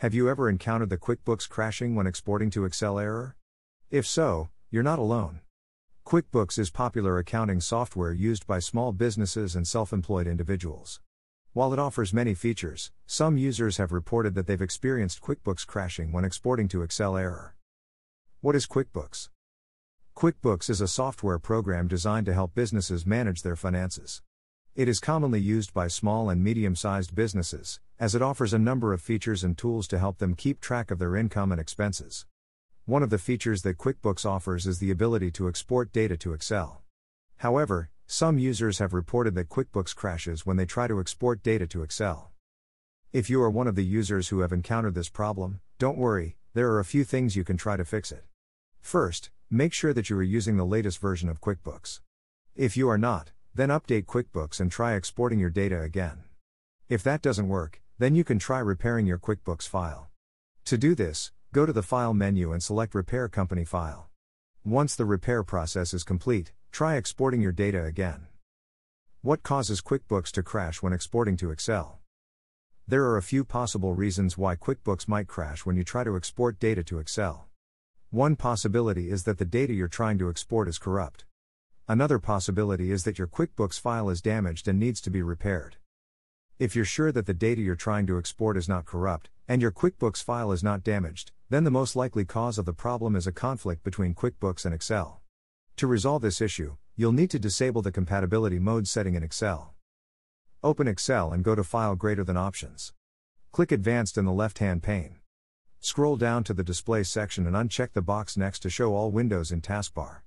Have you ever encountered the QuickBooks crashing when exporting to Excel error? If so, you're not alone. QuickBooks is popular accounting software used by small businesses and self employed individuals. While it offers many features, some users have reported that they've experienced QuickBooks crashing when exporting to Excel error. What is QuickBooks? QuickBooks is a software program designed to help businesses manage their finances. It is commonly used by small and medium sized businesses, as it offers a number of features and tools to help them keep track of their income and expenses. One of the features that QuickBooks offers is the ability to export data to Excel. However, some users have reported that QuickBooks crashes when they try to export data to Excel. If you are one of the users who have encountered this problem, don't worry, there are a few things you can try to fix it. First, make sure that you are using the latest version of QuickBooks. If you are not, then update QuickBooks and try exporting your data again. If that doesn't work, then you can try repairing your QuickBooks file. To do this, go to the File menu and select Repair Company File. Once the repair process is complete, try exporting your data again. What causes QuickBooks to crash when exporting to Excel? There are a few possible reasons why QuickBooks might crash when you try to export data to Excel. One possibility is that the data you're trying to export is corrupt. Another possibility is that your QuickBooks file is damaged and needs to be repaired. If you're sure that the data you're trying to export is not corrupt, and your QuickBooks file is not damaged, then the most likely cause of the problem is a conflict between QuickBooks and Excel. To resolve this issue, you'll need to disable the compatibility mode setting in Excel. Open Excel and go to File greater than Options. Click Advanced in the left hand pane. Scroll down to the Display section and uncheck the box next to Show All Windows in Taskbar.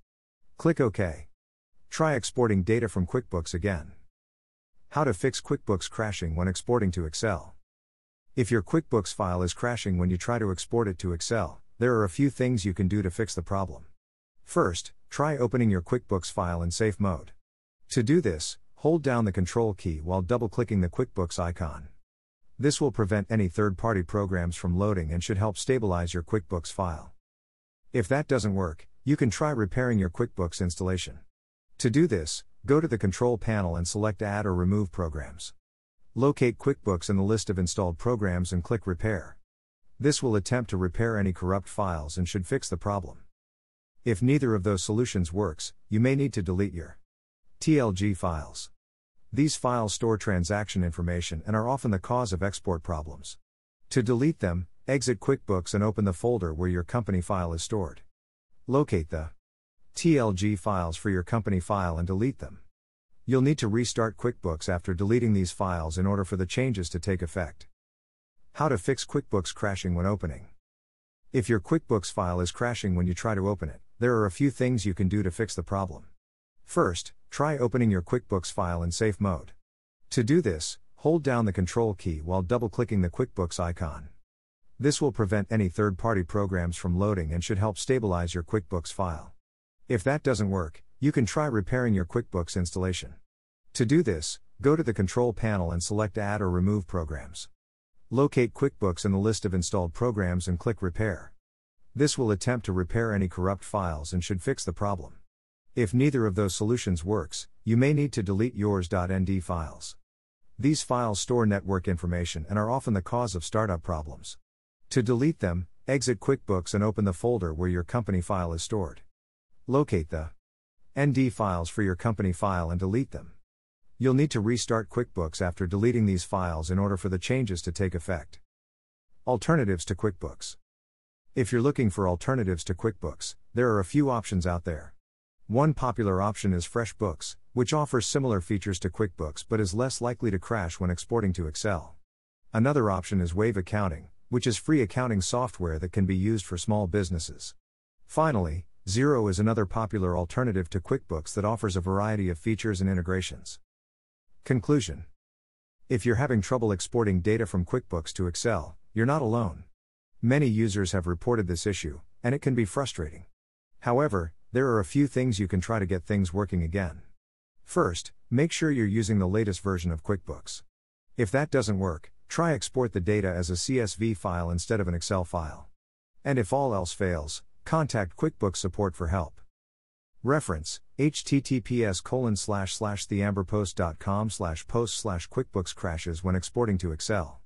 Click OK. Try exporting data from QuickBooks again. How to fix QuickBooks crashing when exporting to Excel. If your QuickBooks file is crashing when you try to export it to Excel, there are a few things you can do to fix the problem. First, try opening your QuickBooks file in safe mode. To do this, hold down the Control key while double clicking the QuickBooks icon. This will prevent any third party programs from loading and should help stabilize your QuickBooks file. If that doesn't work, you can try repairing your QuickBooks installation. To do this, go to the Control panel and select Add or Remove Programs. Locate QuickBooks in the list of installed programs and click Repair. This will attempt to repair any corrupt files and should fix the problem. If neither of those solutions works, you may need to delete your TLG files. These files store transaction information and are often the cause of export problems. To delete them, exit QuickBooks and open the folder where your company file is stored. Locate the TLG files for your company file and delete them. You'll need to restart QuickBooks after deleting these files in order for the changes to take effect. How to fix QuickBooks crashing when opening. If your QuickBooks file is crashing when you try to open it, there are a few things you can do to fix the problem. First, try opening your QuickBooks file in safe mode. To do this, hold down the Control key while double clicking the QuickBooks icon. This will prevent any third party programs from loading and should help stabilize your QuickBooks file. If that doesn't work, you can try repairing your QuickBooks installation. To do this, go to the Control panel and select Add or Remove Programs. Locate QuickBooks in the list of installed programs and click Repair. This will attempt to repair any corrupt files and should fix the problem. If neither of those solutions works, you may need to delete yours.nd files. These files store network information and are often the cause of startup problems. To delete them, exit QuickBooks and open the folder where your company file is stored. Locate the ND files for your company file and delete them. You'll need to restart QuickBooks after deleting these files in order for the changes to take effect. Alternatives to QuickBooks. If you're looking for alternatives to QuickBooks, there are a few options out there. One popular option is FreshBooks, which offers similar features to QuickBooks but is less likely to crash when exporting to Excel. Another option is Wave Accounting, which is free accounting software that can be used for small businesses. Finally, Xero is another popular alternative to QuickBooks that offers a variety of features and integrations. Conclusion If you're having trouble exporting data from QuickBooks to Excel, you're not alone. Many users have reported this issue, and it can be frustrating. However, there are a few things you can try to get things working again. First, make sure you're using the latest version of QuickBooks. If that doesn't work, try export the data as a CSV file instead of an Excel file. And if all else fails, Contact QuickBooks support for help. Reference https colon slash slash theamberpost.com slash post slash QuickBooks crashes when exporting to Excel.